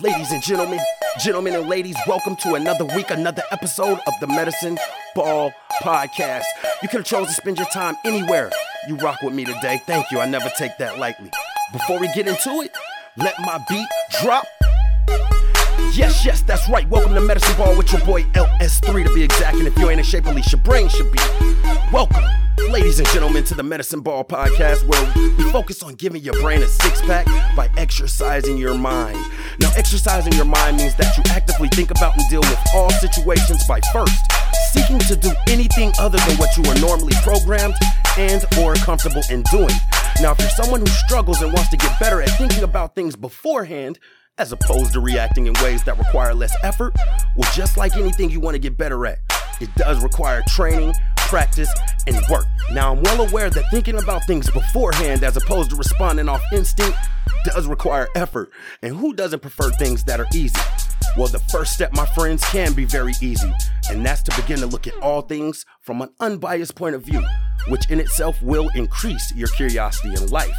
Ladies and gentlemen, gentlemen and ladies, welcome to another week, another episode of the Medicine Ball Podcast. You could have chosen to spend your time anywhere. You rock with me today. Thank you. I never take that lightly. Before we get into it, let my beat drop. Yes, yes, that's right. Welcome to Medicine Ball with your boy LS3 to be exact. And if you ain't in shape, at least your brain should be. Welcome, ladies and gentlemen, to the Medicine Ball podcast where we focus on giving your brain a six pack by exercising your mind. Now, exercising your mind means that you actively think about and deal with all situations by first seeking to do anything other than what you are normally programmed and or comfortable in doing. Now, if you're someone who struggles and wants to get better at thinking about things beforehand, as opposed to reacting in ways that require less effort, well, just like anything you want to get better at, it does require training, practice, and work. Now, I'm well aware that thinking about things beforehand as opposed to responding off instinct does require effort. And who doesn't prefer things that are easy? Well, the first step, my friends, can be very easy, and that's to begin to look at all things from an unbiased point of view, which in itself will increase your curiosity in life.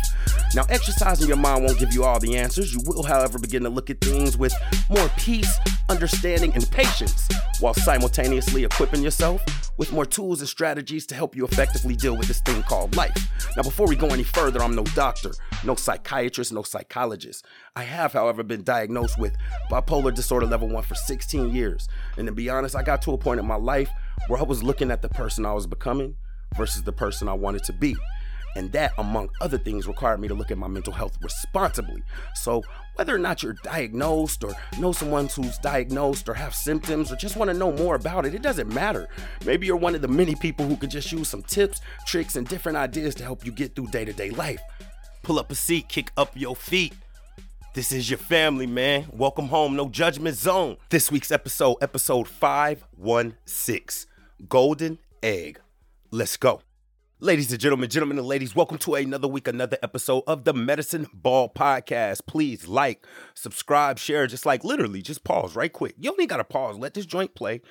Now, exercising your mind won't give you all the answers. You will, however, begin to look at things with more peace, understanding, and patience, while simultaneously equipping yourself with more tools and strategies to help you effectively deal with this thing called life. Now, before we go any further, I'm no doctor, no psychiatrist, no psychologist. I have, however, been diagnosed with bipolar disorder level 1 for 16 years. And to be honest, I got to a point in my life where I was looking at the person I was becoming versus the person I wanted to be. And that, among other things, required me to look at my mental health responsibly. So, whether or not you're diagnosed or know someone who's diagnosed or have symptoms or just want to know more about it, it doesn't matter. Maybe you're one of the many people who could just use some tips, tricks, and different ideas to help you get through day to day life. Pull up a seat, kick up your feet. This is your family, man. Welcome home, no judgment zone. This week's episode, episode 516 Golden Egg. Let's go. Ladies and gentlemen, gentlemen and ladies, welcome to another week, another episode of the Medicine Ball Podcast. Please like, subscribe, share, just like literally, just pause right quick. You only got to pause. Let this joint play.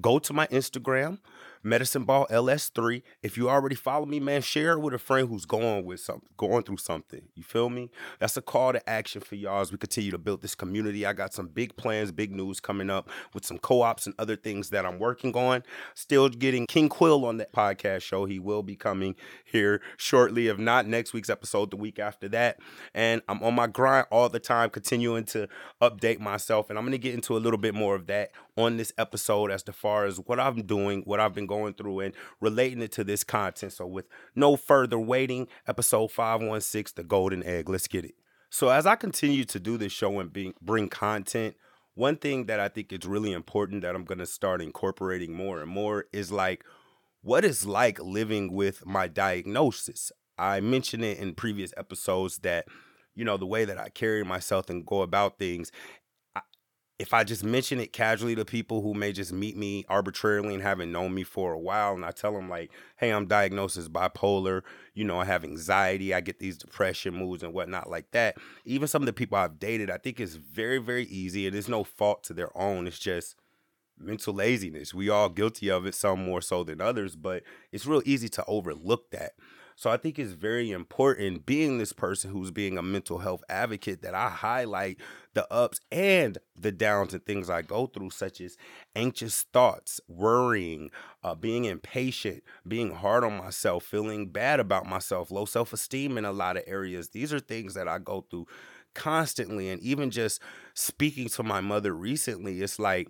Go to my Instagram, Medicine Ball LS3. If you already follow me, man, share it with a friend who's going with something, going through something. You feel me? That's a call to action for y'all as we continue to build this community. I got some big plans, big news coming up with some co-ops and other things that I'm working on. Still getting King Quill on that podcast show. He will be coming here shortly, if not next week's episode, the week after that. And I'm on my grind all the time, continuing to update myself. And I'm gonna get into a little bit more of that on this episode as to far as what I'm doing, what I've been going through, and relating it to this content. So, with no further waiting, episode 516, The Golden Egg. Let's get it. So, as I continue to do this show and being, bring content, one thing that I think is really important that I'm going to start incorporating more and more is like what is like living with my diagnosis. I mentioned it in previous episodes that you know the way that I carry myself and go about things if I just mention it casually to people who may just meet me arbitrarily and haven't known me for a while, and I tell them like, "Hey, I'm diagnosed as bipolar. You know, I have anxiety. I get these depression moods and whatnot like that." Even some of the people I've dated, I think it's very, very easy, and it's no fault to their own. It's just mental laziness. We all guilty of it, some more so than others, but it's real easy to overlook that. So I think it's very important being this person who's being a mental health advocate that I highlight the ups and the downs and things I go through, such as anxious thoughts, worrying, uh, being impatient, being hard on myself, feeling bad about myself, low self esteem in a lot of areas. These are things that I go through constantly. And even just speaking to my mother recently, it's like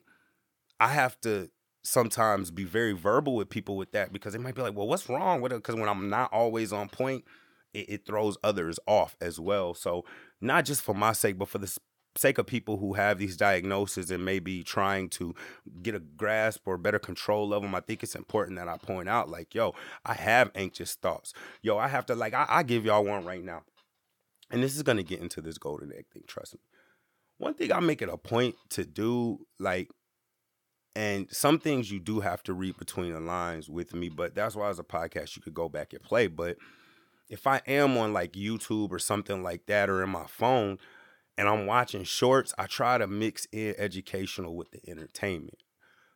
I have to sometimes be very verbal with people with that because they might be like, well, what's wrong with it? Because when I'm not always on point, it, it, throws others off as well. So, not just for my sake, but for the sake of people who have these diagnoses and maybe trying to get a grasp or better control of them, I think it's important that I point out, like, yo, I have anxious thoughts. Yo, I have to, like, I, I give y'all one right now. And this is going to get into this golden egg thing, trust me. One thing I make it a point to do, like, and some things you do have to read between the lines with me, but that's why as a podcast you could go back and play. But if I am on like YouTube or something like that or in my phone and I'm watching shorts, I try to mix in educational with the entertainment.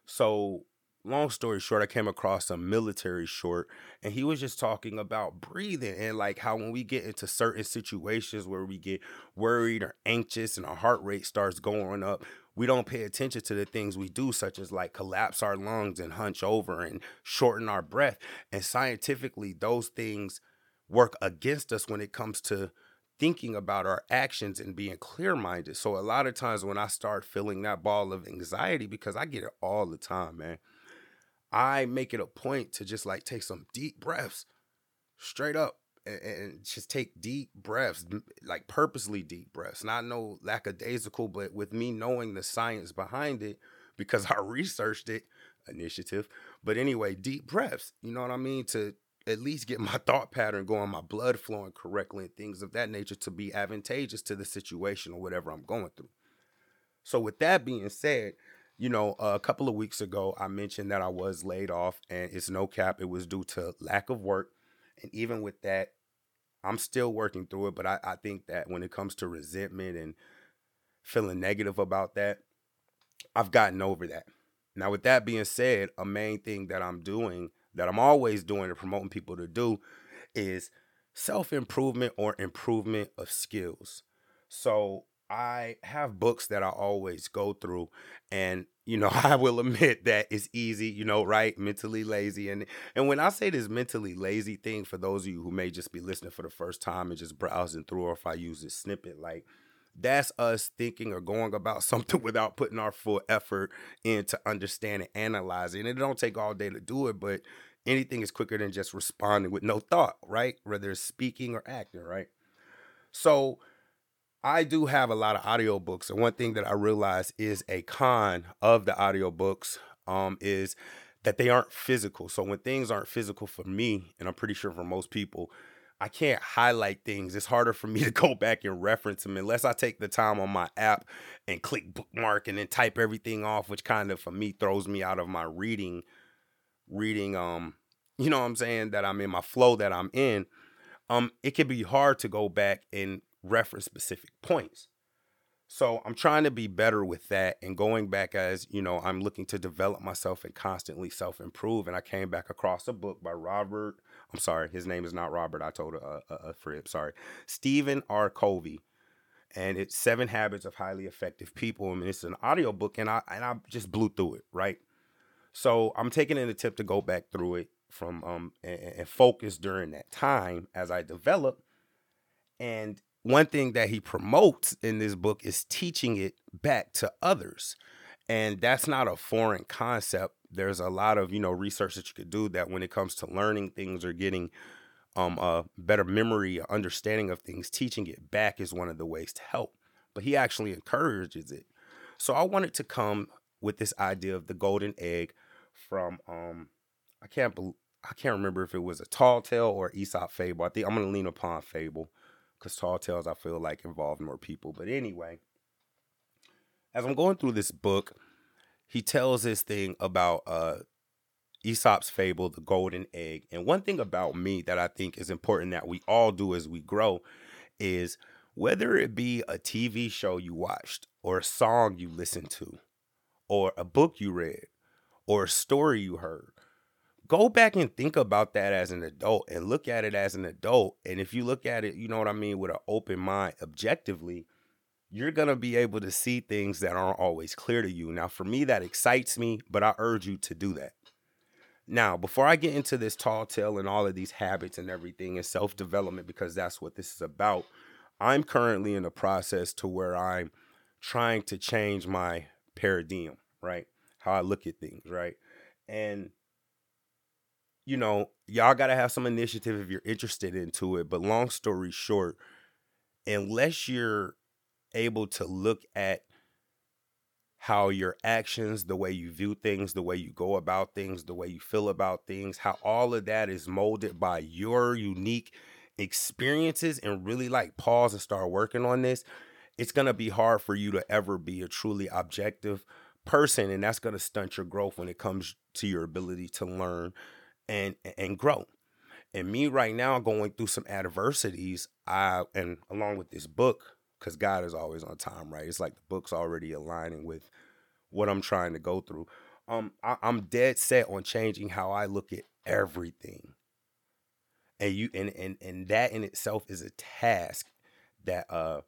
So long story short, I came across a military short and he was just talking about breathing and like how when we get into certain situations where we get worried or anxious and our heart rate starts going up, we don't pay attention to the things we do, such as like collapse our lungs and hunch over and shorten our breath. And scientifically, those things work against us when it comes to thinking about our actions and being clear minded. So, a lot of times when I start feeling that ball of anxiety, because I get it all the time, man I make it a point to just like take some deep breaths straight up and, just take deep breaths, like purposely deep breaths. Not no lackadaisical, but with me knowing the science behind it because I researched it, initiative. But anyway, deep breaths, you know what I mean? To at least get my thought pattern going, my blood flowing correctly, and things of that nature to be advantageous to the situation or whatever I'm going through. So, with that being said, you know, a couple of weeks ago, I mentioned that I was laid off, and it's no cap. It was due to lack of work. And even with that, I'm still working through it. But I, I think that when it comes to resentment and feeling negative about that, I've gotten over that. Now, with that being said, a main thing that I'm doing, that I'm always doing and promoting people to do, is self improvement or improvement of skills. So I have books that I always go through, and you know, I will admit that it's easy, you know, right? Mentally lazy, and and when I say this mentally lazy thing, for those of you who may just be listening for the first time and just browsing through, or if I use this snippet, like that's us thinking or going about something without putting our full effort into understanding, analyzing. And it don't take all day to do it, but anything is quicker than just responding with no thought, right? Whether it's speaking or acting, right? So I do have a lot of audiobooks, and one thing that I realize is a con of the audiobooks um, is that they aren't physical. So when things aren't physical for me, and I'm pretty sure for most people, I can't highlight things. It's harder for me to go back and reference them unless I take the time on my app and click bookmark and then type everything off, which kind of for me throws me out of my reading, reading, um, you know what I'm saying, that I'm in my flow that I'm in. Um, it can be hard to go back and reference specific points. So I'm trying to be better with that and going back as, you know, I'm looking to develop myself and constantly self improve. And I came back across a book by Robert. I'm sorry, his name is not Robert. I told a, a, a sorry. Stephen R. Covey. And it's Seven Habits of Highly Effective People. I mean, it's an audio book and I and I just blew through it, right? So I'm taking an attempt to go back through it from um and, and focus during that time as I develop. And one thing that he promotes in this book is teaching it back to others. And that's not a foreign concept. There's a lot of, you know, research that you could do that when it comes to learning things or getting um a better memory, understanding of things, teaching it back is one of the ways to help. But he actually encourages it. So I wanted to come with this idea of the golden egg from um I can't believe I can't remember if it was a tall tale or Aesop fable. I think I'm gonna lean upon fable because Tall Tales I feel like involved more people. But anyway, as I'm going through this book, he tells this thing about uh Aesop's fable, the golden egg. And one thing about me that I think is important that we all do as we grow is whether it be a TV show you watched or a song you listened to or a book you read or a story you heard go back and think about that as an adult and look at it as an adult. And if you look at it, you know what I mean, with an open mind, objectively, you're going to be able to see things that aren't always clear to you. Now, for me, that excites me, but I urge you to do that. Now, before I get into this tall tale and all of these habits and everything and self development, because that's what this is about, I'm currently in a process to where I'm trying to change my paradigm, right? How I look at things, right? And you know, y'all got to have some initiative if you're interested into it. But long story short, unless you're able to look at how your actions, the way you view things, the way you go about things, the way you feel about things, how all of that is molded by your unique experiences and really like pause and start working on this, it's going to be hard for you to ever be a truly objective person. And that's going to stunt your growth when it comes to your ability to learn and and grow. And me right now going through some adversities, I and along with this book, because God is always on time, right? It's like the book's already aligning with what I'm trying to go through. um I, I'm dead set on changing how I look at everything. And you and and and that in itself is a task that uh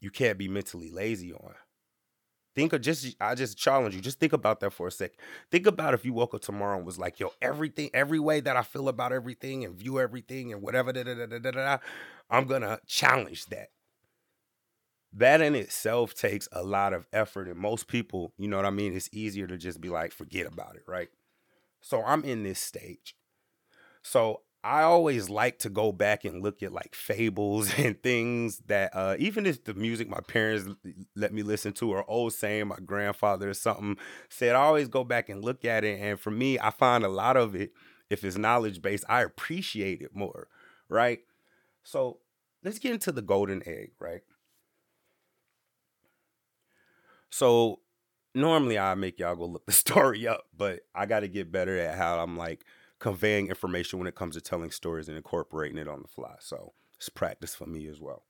you can't be mentally lazy on. Think of just I just challenge you. Just think about that for a sec. Think about if you woke up tomorrow and was like, yo, everything, every way that I feel about everything and view everything and whatever, da, da, da, da, da, da, I'm gonna challenge that. That in itself takes a lot of effort. And most people, you know what I mean? It's easier to just be like, forget about it, right? So I'm in this stage. So I always like to go back and look at like fables and things that uh even if the music my parents let me listen to or old saying my grandfather or something said I always go back and look at it and for me I find a lot of it if it's knowledge based I appreciate it more, right? So let's get into the golden egg, right? So normally I make y'all go look the story up, but I got to get better at how I'm like conveying information when it comes to telling stories and incorporating it on the fly. So it's practice for me as well.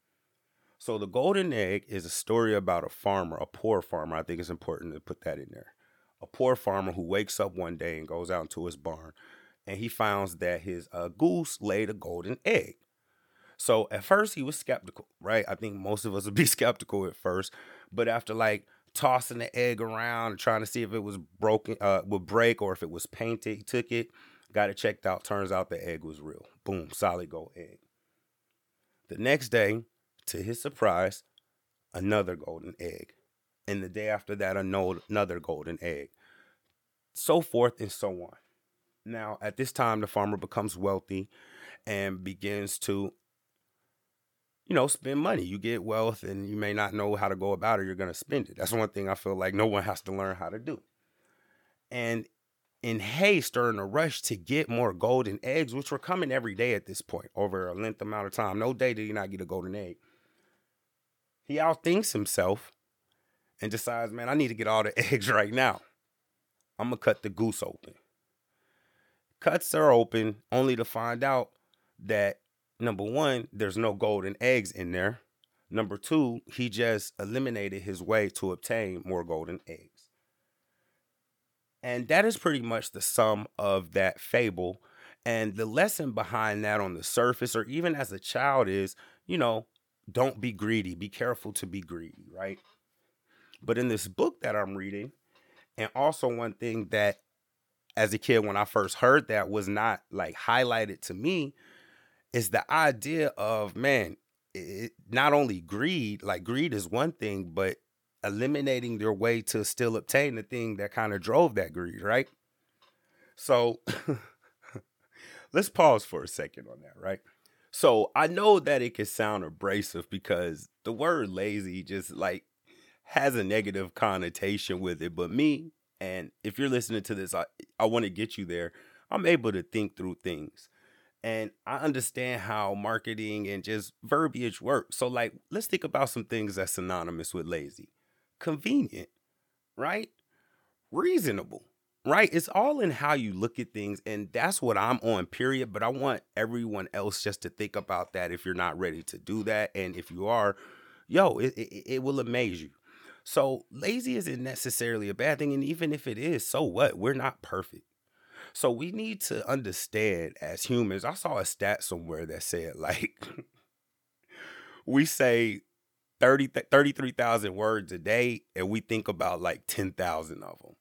So the golden egg is a story about a farmer, a poor farmer. I think it's important to put that in there. A poor farmer who wakes up one day and goes out into his barn and he finds that his uh, goose laid a golden egg. So at first he was skeptical, right? I think most of us would be skeptical at first, but after like tossing the egg around and trying to see if it was broken, uh, would break or if it was painted, he took it, Got it checked out. Turns out the egg was real. Boom, solid gold egg. The next day, to his surprise, another golden egg. And the day after that, another golden egg. So forth and so on. Now, at this time, the farmer becomes wealthy and begins to, you know, spend money. You get wealth and you may not know how to go about it. You're going to spend it. That's one thing I feel like no one has to learn how to do. And in haste or in a rush to get more golden eggs, which were coming every day at this point over a length amount of time. No day did he not get a golden egg. He outthinks himself and decides, man, I need to get all the eggs right now. I'm gonna cut the goose open. Cuts are open only to find out that number one, there's no golden eggs in there. Number two, he just eliminated his way to obtain more golden eggs. And that is pretty much the sum of that fable. And the lesson behind that on the surface, or even as a child, is you know, don't be greedy. Be careful to be greedy, right? But in this book that I'm reading, and also one thing that as a kid, when I first heard that was not like highlighted to me, is the idea of man, it, not only greed, like greed is one thing, but eliminating their way to still obtain the thing that kind of drove that greed, right? So let's pause for a second on that, right? So I know that it can sound abrasive because the word lazy just like has a negative connotation with it. But me, and if you're listening to this, I, I want to get you there. I'm able to think through things. And I understand how marketing and just verbiage works. So, like, let's think about some things that's synonymous with lazy convenient, right? Reasonable, right? It's all in how you look at things. And that's what I'm on, period. But I want everyone else just to think about that if you're not ready to do that. And if you are, yo, it, it, it will amaze you. So lazy isn't necessarily a bad thing. And even if it is, so what? We're not perfect. So we need to understand as humans. I saw a stat somewhere that said like we say 30, 33,000 words a day and we think about like 10,000 of them.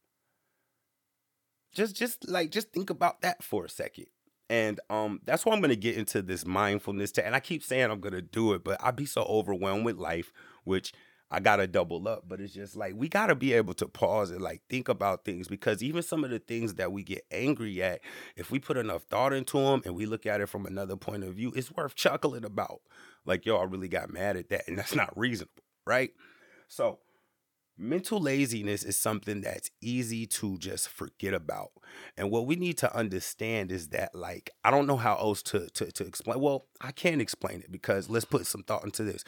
Just just like just think about that for a second. And um that's why I'm going to get into this mindfulness to, and I keep saying I'm going to do it, but I be so overwhelmed with life which I got to double up, but it's just like we got to be able to pause and like think about things because even some of the things that we get angry at, if we put enough thought into them and we look at it from another point of view, it's worth chuckling about like, yo, I really got mad at that. And that's not reasonable, right? So, mental laziness is something that's easy to just forget about. And what we need to understand is that, like, I don't know how else to, to, to explain. Well, I can't explain it because let's put some thought into this.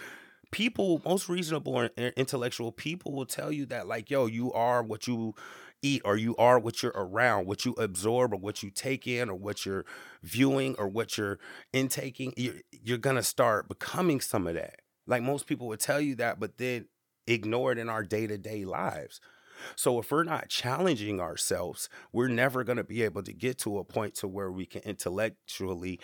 People, most reasonable and intellectual people will tell you that, like, yo, you are what you eat or you are what you're around, what you absorb or what you take in or what you're viewing or what you're intaking, you're, you're going to start becoming some of that. Like most people would tell you that, but then ignore it in our day to day lives. So if we're not challenging ourselves, we're never going to be able to get to a point to where we can intellectually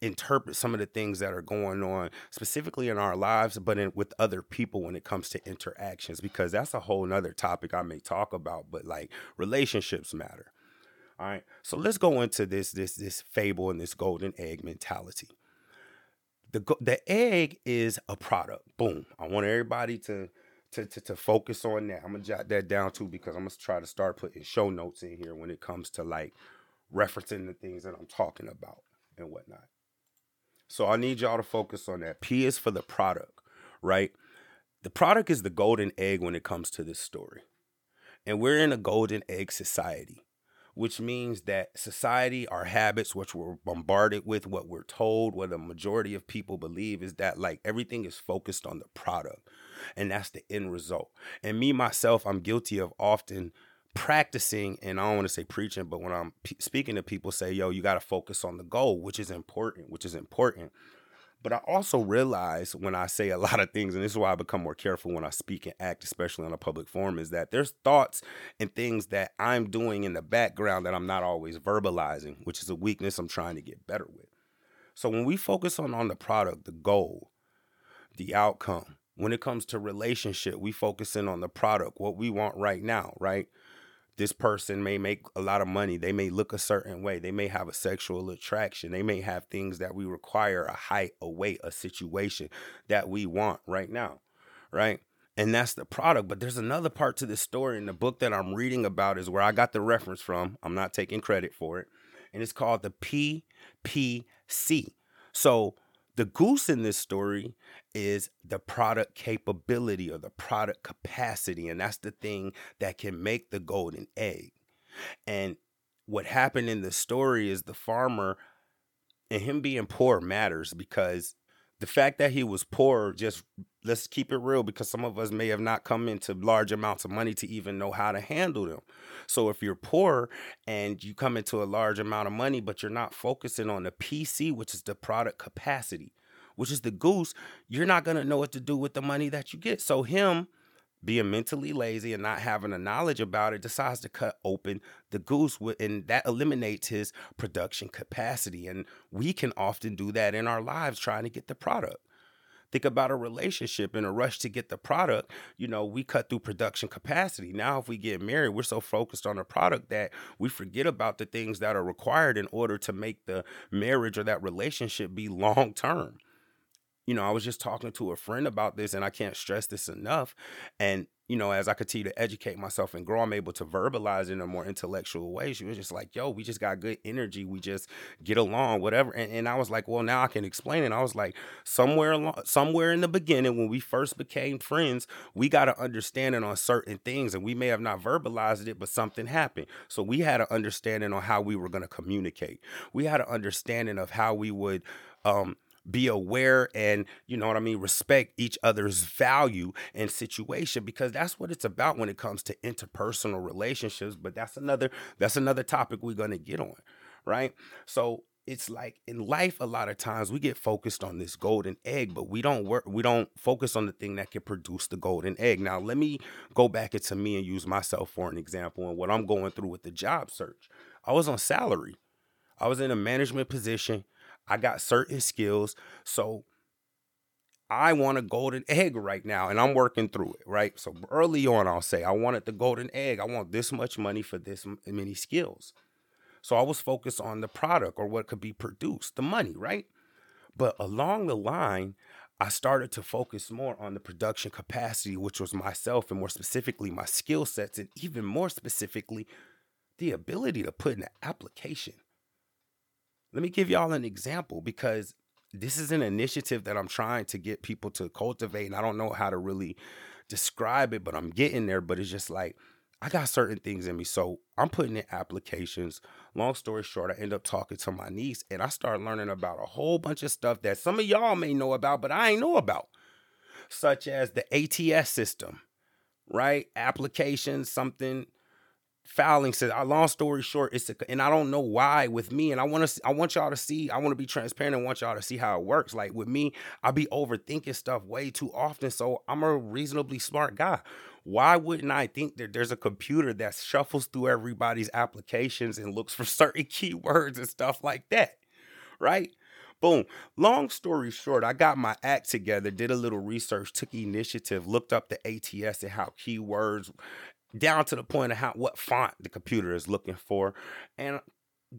interpret some of the things that are going on specifically in our lives but in, with other people when it comes to interactions because that's a whole nother topic i may talk about but like relationships matter all right so let's go into this this this fable and this golden egg mentality. The the egg is a product boom i want everybody to to, to, to focus on that. I'm gonna jot that down too because i'm gonna try to start putting show notes in here when it comes to like referencing the things that i'm talking about and whatnot so I need y'all to focus on that. P is for the product, right? The product is the golden egg when it comes to this story. And we're in a golden egg society, which means that society, our habits, which we're bombarded with, what we're told, what the majority of people believe is that like everything is focused on the product. And that's the end result. And me, myself, I'm guilty of often practicing and I don't want to say preaching, but when I'm p- speaking to people, say, yo, you got to focus on the goal, which is important, which is important. But I also realize when I say a lot of things, and this is why I become more careful when I speak and act, especially on a public forum, is that there's thoughts and things that I'm doing in the background that I'm not always verbalizing, which is a weakness I'm trying to get better with. So when we focus on on the product, the goal, the outcome, when it comes to relationship, we focus in on the product, what we want right now, right? This person may make a lot of money. They may look a certain way. They may have a sexual attraction. They may have things that we require a height, a weight, a situation that we want right now. Right. And that's the product. But there's another part to this story in the book that I'm reading about, is where I got the reference from. I'm not taking credit for it. And it's called the PPC. So the goose in this story is the product capability or the product capacity. And that's the thing that can make the golden egg. And what happened in the story is the farmer and him being poor matters because the fact that he was poor just let's keep it real because some of us may have not come into large amounts of money to even know how to handle them. So if you're poor and you come into a large amount of money but you're not focusing on the pc which is the product capacity which is the goose you're not going to know what to do with the money that you get. So him being mentally lazy and not having a knowledge about it decides to cut open the goose and that eliminates his production capacity. And we can often do that in our lives trying to get the product think about a relationship in a rush to get the product you know we cut through production capacity. Now if we get married we're so focused on the product that we forget about the things that are required in order to make the marriage or that relationship be long term you know, I was just talking to a friend about this, and I can't stress this enough. And you know, as I continue to educate myself and grow, I'm able to verbalize in a more intellectual way. She was just like, yo, we just got good energy. We just get along, whatever. And, and I was like, well, now I can explain it. I was like, somewhere along, somewhere in the beginning, when we first became friends, we got an understanding on certain things. And we may have not verbalized it, but something happened. So we had an understanding on how we were going to communicate. We had an understanding of how we would um be aware and you know what I mean respect each other's value and situation because that's what it's about when it comes to interpersonal relationships but that's another that's another topic we're to get on right? So it's like in life a lot of times we get focused on this golden egg but we don't work we don't focus on the thing that can produce the golden egg. Now let me go back into me and use myself for an example and what i'm going through with the job search. I was on salary. I was in a management position I got certain skills. So I want a golden egg right now and I'm working through it, right? So early on, I'll say, I wanted the golden egg. I want this much money for this many skills. So I was focused on the product or what could be produced, the money, right? But along the line, I started to focus more on the production capacity, which was myself and more specifically my skill sets, and even more specifically, the ability to put in an application. Let me give y'all an example because this is an initiative that I'm trying to get people to cultivate. And I don't know how to really describe it, but I'm getting there. But it's just like, I got certain things in me. So I'm putting in applications. Long story short, I end up talking to my niece and I start learning about a whole bunch of stuff that some of y'all may know about, but I ain't know about, such as the ATS system, right? Applications, something fouling says uh, long story short it's a, and i don't know why with me and i want to i want y'all to see i want to be transparent and want y'all to see how it works. Like with me i be overthinking stuff way too often so i'm a reasonably smart guy. Why wouldn't i think that there's a computer that shuffles through everybody's applications and looks for certain keywords and stuff like that right? Boom. Long story short i got my act together did a little research took initiative looked up the ats and how keywords down to the point of how what font the computer is looking for and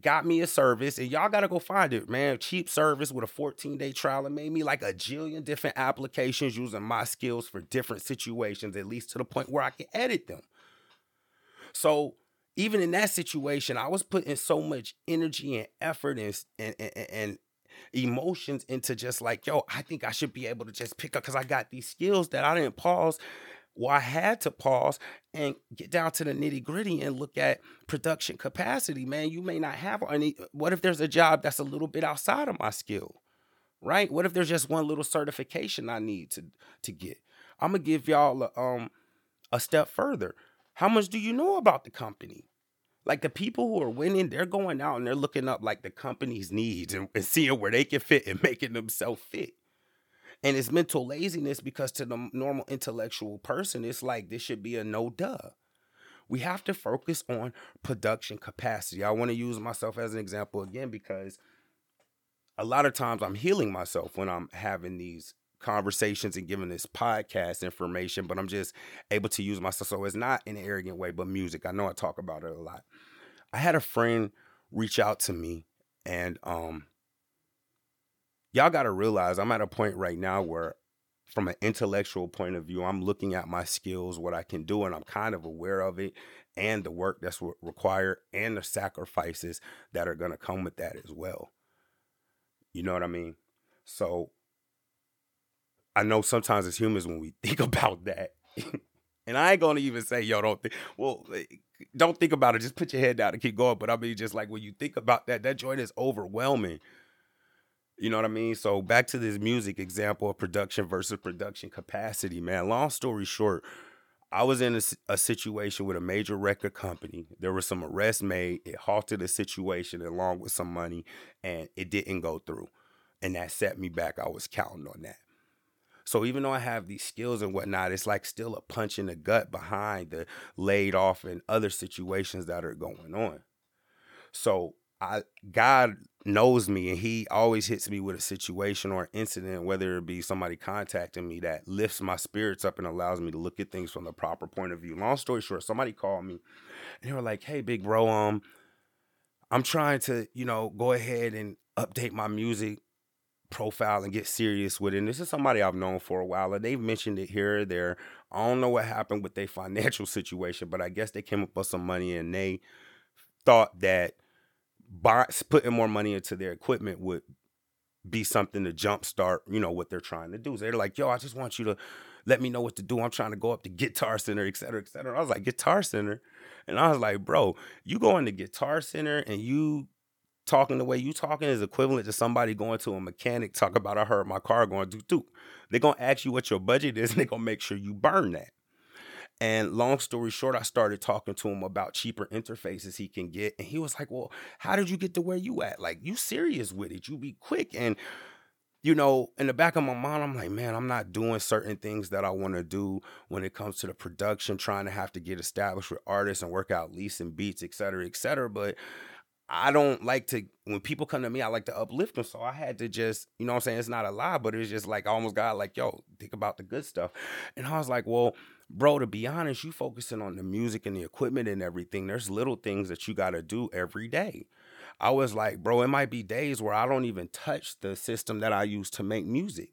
got me a service and y'all gotta go find it man. Cheap service with a 14 day trial it made me like a jillion different applications using my skills for different situations at least to the point where i can edit them. So even in that situation i was putting so much energy and effort and and, and, and emotions into just like yo i think i should be able to just pick up because i got these skills that i didn't pause well, I had to pause and get down to the nitty gritty and look at production capacity. Man, you may not have any. What if there's a job that's a little bit outside of my skill, right? What if there's just one little certification I need to to get? I'm gonna give y'all a, um a step further. How much do you know about the company? Like the people who are winning, they're going out and they're looking up like the company's needs and, and seeing where they can fit and making themselves fit. And it's mental laziness because to the normal intellectual person, it's like this should be a no duh. We have to focus on production capacity. I want to use myself as an example again because a lot of times I'm healing myself when I'm having these conversations and giving this podcast information, but I'm just able to use myself. So it's not in an arrogant way, but music. I know I talk about it a lot. I had a friend reach out to me and um y'all got to realize I'm at a point right now where from an intellectual point of view, I'm looking at my skills, what I can do, and I'm kind of aware of it and the work that's required and the sacrifices that are going to come with that as well. You know what I mean? So I know sometimes as humans when we think about that, and I ain't gonna even say, yo, don't think well, don't think about it, just put your head down and keep going. But I mean, just like when you think about that, that joint is overwhelming you know what I mean? So back to this music example of production versus production capacity, man. Long story short, I was in a, a, situation with a major record company. There was some arrests made. It halted the situation along with some money, and it didn't go through. And that set me back. I was counting on that. So even though I have these skills and whatnot, it's like still a punch in the gut behind the laid off and other situations that are going on. So I God knows me and he always hits me with a situation or an incident, whether it be somebody contacting me that lifts my spirits up and allows me to look at things from the proper point of view. Long story short, somebody called me and they were like, Hey, big bro, um, I'm trying to, you know, go ahead and update my music profile and get serious with it. And this is somebody I've known for a while, and they've mentioned it here or there. I don't know what happened with their financial situation, but I guess they came up with some money and they thought that buy, putting more money into their equipment would be something to jumpstart, you know, what they're trying to do. So they're like, yo, I just want you to let me know what to do. I'm trying to go up to Guitar Center, et cetera, et cetera. I was like, Guitar Center? And I was like, bro, you going to Guitar Center and you talking the way you talking is equivalent to somebody going to a mechanic talk about I heard my car going do do. They're gonna ask you what your budget is and they're gonna make sure you burn that. And long story short, I started talking to him about cheaper interfaces he can get. And he was like, Well, how did you get to where you at? Like, you serious with it. You be quick. And, you know, in the back of my mind, I'm like, man, I'm not doing certain things that I want to do when it comes to the production, trying to have to get established with artists and work out leasing beats, et cetera, et cetera. But I don't like to when people come to me, I like to uplift them. So I had to just, you know I'm saying? It's not a lie, but it's just like I almost got like, yo, think about the good stuff. And I was like, well, bro, to be honest, you focusing on the music and the equipment and everything. There's little things that you gotta do every day. I was like, bro, it might be days where I don't even touch the system that I use to make music.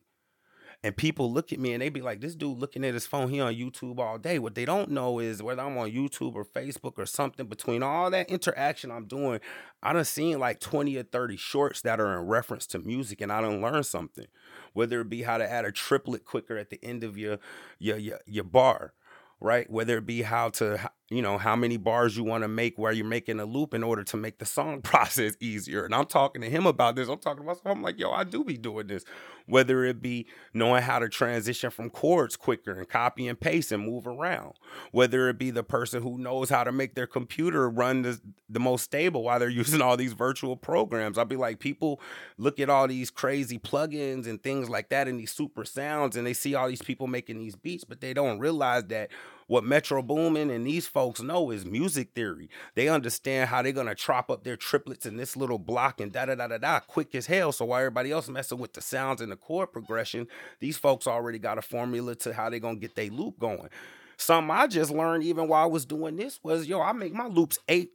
And people look at me and they be like, this dude looking at his phone, he on YouTube all day. What they don't know is whether I'm on YouTube or Facebook or something, between all that interaction I'm doing, I done seen like 20 or 30 shorts that are in reference to music and I done learned something. Whether it be how to add a triplet quicker at the end of your your your, your bar, right? Whether it be how to you know how many bars you want to make where you're making a loop in order to make the song process easier. And i'm talking to him about this. I'm talking about i'm like yo i do be doing this. Whether it be knowing how to transition from chords quicker and copy and paste and move around. Whether it be the person who knows how to make their computer run the, the most stable while they're using all these virtual programs. I'll be like people look at all these crazy plugins and things like that and these super sounds and they see all these people making these beats but they don't realize that what Metro Boomin and these folks know is music theory. They understand how they're gonna chop up their triplets in this little block and da da da da da quick as hell. So while everybody else messing with the sounds and the chord progression, these folks already got a formula to how they're gonna get their loop going. Something I just learned even while I was doing this was yo, I make my loops eight,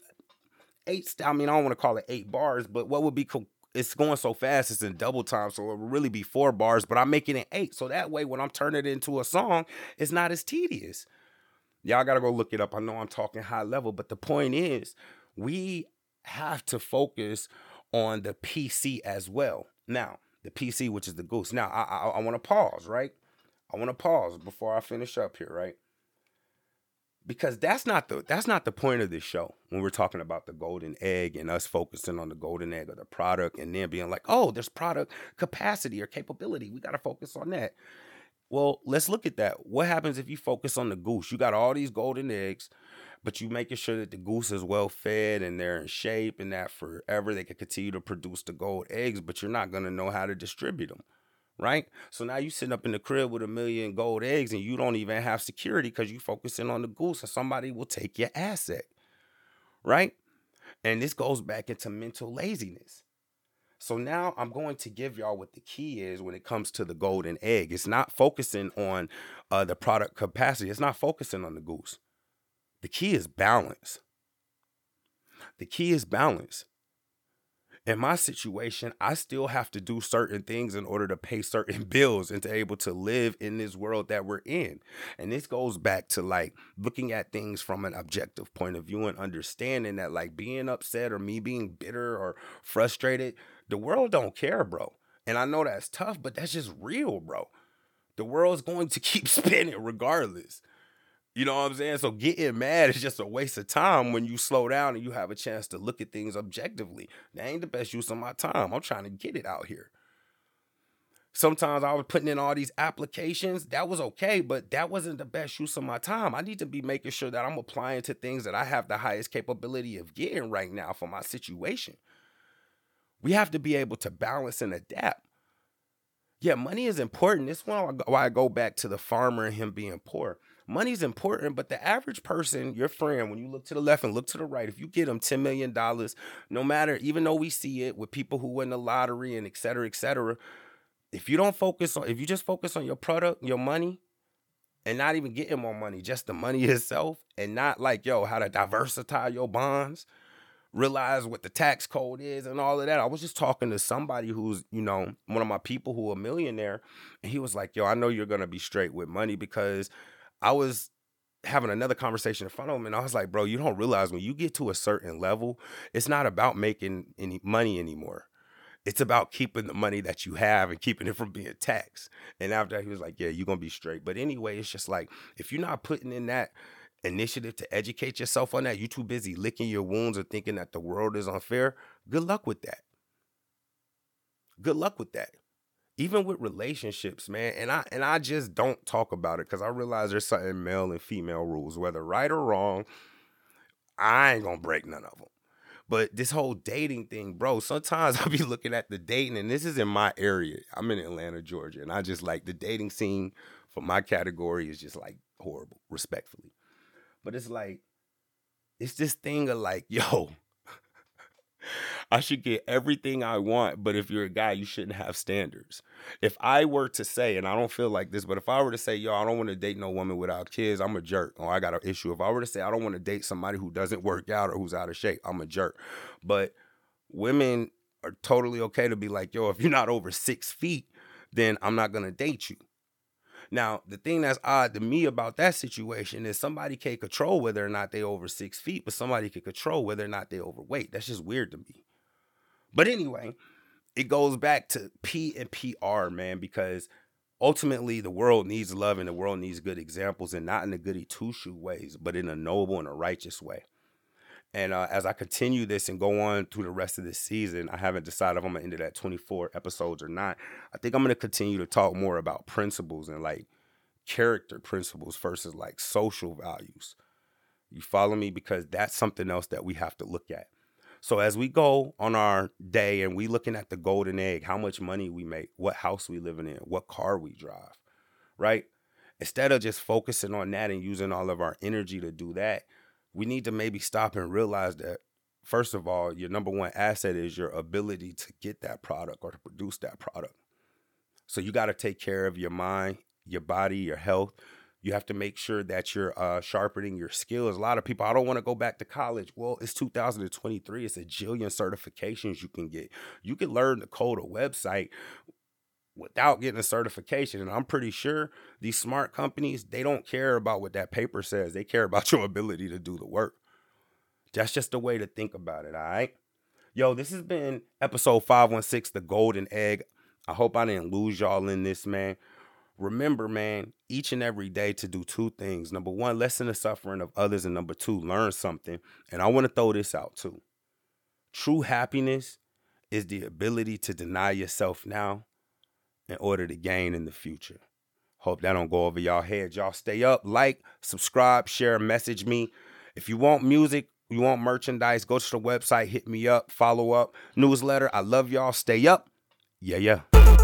eight. I mean, I don't want to call it eight bars, but what would be it's going so fast, it's in double time, so it will really be four bars, but I'm making it eight. So that way, when I'm turning it into a song, it's not as tedious. Y'all got to go look it up. I know I'm talking high level, but the point is, we have to focus on the PC as well. Now, the PC, which is the goose. Now, I I, I want to pause, right? I want to pause before I finish up here, right? Because that's not the that's not the point of this show when we're talking about the golden egg and us focusing on the golden egg of the product and then being like, oh, there's product capacity or capability. We got to focus on that. Well, let's look at that. What happens if you focus on the goose? You got all these golden eggs, but you making sure that the goose is well fed and they're in shape and that forever they can continue to produce the gold eggs, but you're not gonna know how to distribute them. Right? So now you sitting up in the crib with a million gold eggs and you don't even have security because you focusing on the goose and somebody will take your asset. Right? And this goes back into mental laziness. So now I'm going to give y'all what the key is when it comes to the golden egg. It's not focusing on uh, the product capacity. It's not focusing on the goose. The key is balance. The key is balance. In my situation, I still have to do certain things in order to pay certain bills and to able to live in this world that we're in. And this goes back to like looking at things from an objective point of view and understanding that like being upset or me being bitter or frustrated the world don't care, bro. And I know that's tough, but that's just real, bro. The world's going to keep spinning regardless. You know what I'm saying? So getting mad is just a waste of time when you slow down and you have a chance to look at things objectively. That ain't the best use of my time. I'm trying to get it out here. Sometimes I was putting in all these applications. That was okay, but that wasn't the best use of my time. I need to be making sure that I'm applying to things that I have the highest capability of getting right now for my situation. We have to be able to balance and adapt. Yeah, money is important. This one why I go back to the farmer and him being poor. Money's important, but the average person, your friend, when you look to the left and look to the right, if you get them $10 million, no matter, even though we see it with people who win the lottery and et cetera, et cetera, if you don't focus on, if you just focus on your product, your money, and not even getting more money, just the money itself, and not like, yo, how to diversify your bonds, realize what the tax code is and all of that. I was just talking to somebody who's, you know, one of my people who a millionaire, and he was like, "Yo, I know you're gonna be straight with money because I was having another conversation in front of him, and I was like, bro, you don't realize when you get to a certain level, it's not about making any money anymore." It's about keeping the money that you have and keeping it from being taxed. And after that, he was like, Yeah, you're gonna be straight. But anyway, it's just like if you're not putting in that initiative to educate yourself on that, you too busy licking your wounds or thinking that the world is unfair, good luck with that. Good luck with that. Even with relationships, man. And I and I just don't talk about it because I realize there's certain male and female rules, whether right or wrong. I ain't gonna break none of them. But this whole dating thing, bro, sometimes I'll be looking at the dating, and this is in my area. I'm in Atlanta, Georgia, and I just like the dating scene for my category is just like horrible, respectfully. But it's like, it's this thing of like, yo, I should get everything I want, but if you're a guy, you shouldn't have standards. If I were to say, and I don't feel like this, but if I were to say, yo, I don't want to date no woman without kids, I'm a jerk. Or I got an issue. If I were to say, I don't want to date somebody who doesn't work out or who's out of shape, I'm a jerk. But women are totally okay to be like, yo, if you're not over six feet, then I'm not gonna date you. Now, the thing that's odd to me about that situation is somebody can't control whether or not they're over six feet, but somebody can control whether or not they're overweight. That's just weird to me. But anyway, it goes back to P and PR, man, because ultimately the world needs love and the world needs good examples and not in the goody two shoe ways, but in a noble and a righteous way. And uh, as I continue this and go on through the rest of this season, I haven't decided if I'm gonna end it at 24 episodes or not. I think I'm gonna continue to talk more about principles and like character principles versus like social values. You follow me? Because that's something else that we have to look at. So as we go on our day and we looking at the golden egg, how much money we make, what house we living in, what car we drive, right? Instead of just focusing on that and using all of our energy to do that, we need to maybe stop and realize that first of all, your number one asset is your ability to get that product or to produce that product. So you got to take care of your mind, your body, your health, you have to make sure that you're uh, sharpening your skills. A lot of people, I don't want to go back to college. Well, it's 2023. It's a jillion certifications you can get. You can learn to code a website without getting a certification. And I'm pretty sure these smart companies, they don't care about what that paper says. They care about your ability to do the work. That's just a way to think about it, all right? Yo, this has been episode 516, The Golden Egg. I hope I didn't lose y'all in this, man remember, man, each and every day to do two things. Number one, lessen the suffering of others. And number two, learn something. And I want to throw this out too. True happiness is the ability to deny yourself now in order to gain in the future. Hope that don't go over y'all heads. Y'all stay up, like, subscribe, share, message me. If you want music, you want merchandise, go to the website, hit me up, follow up, newsletter. I love y'all. Stay up. Yeah, yeah.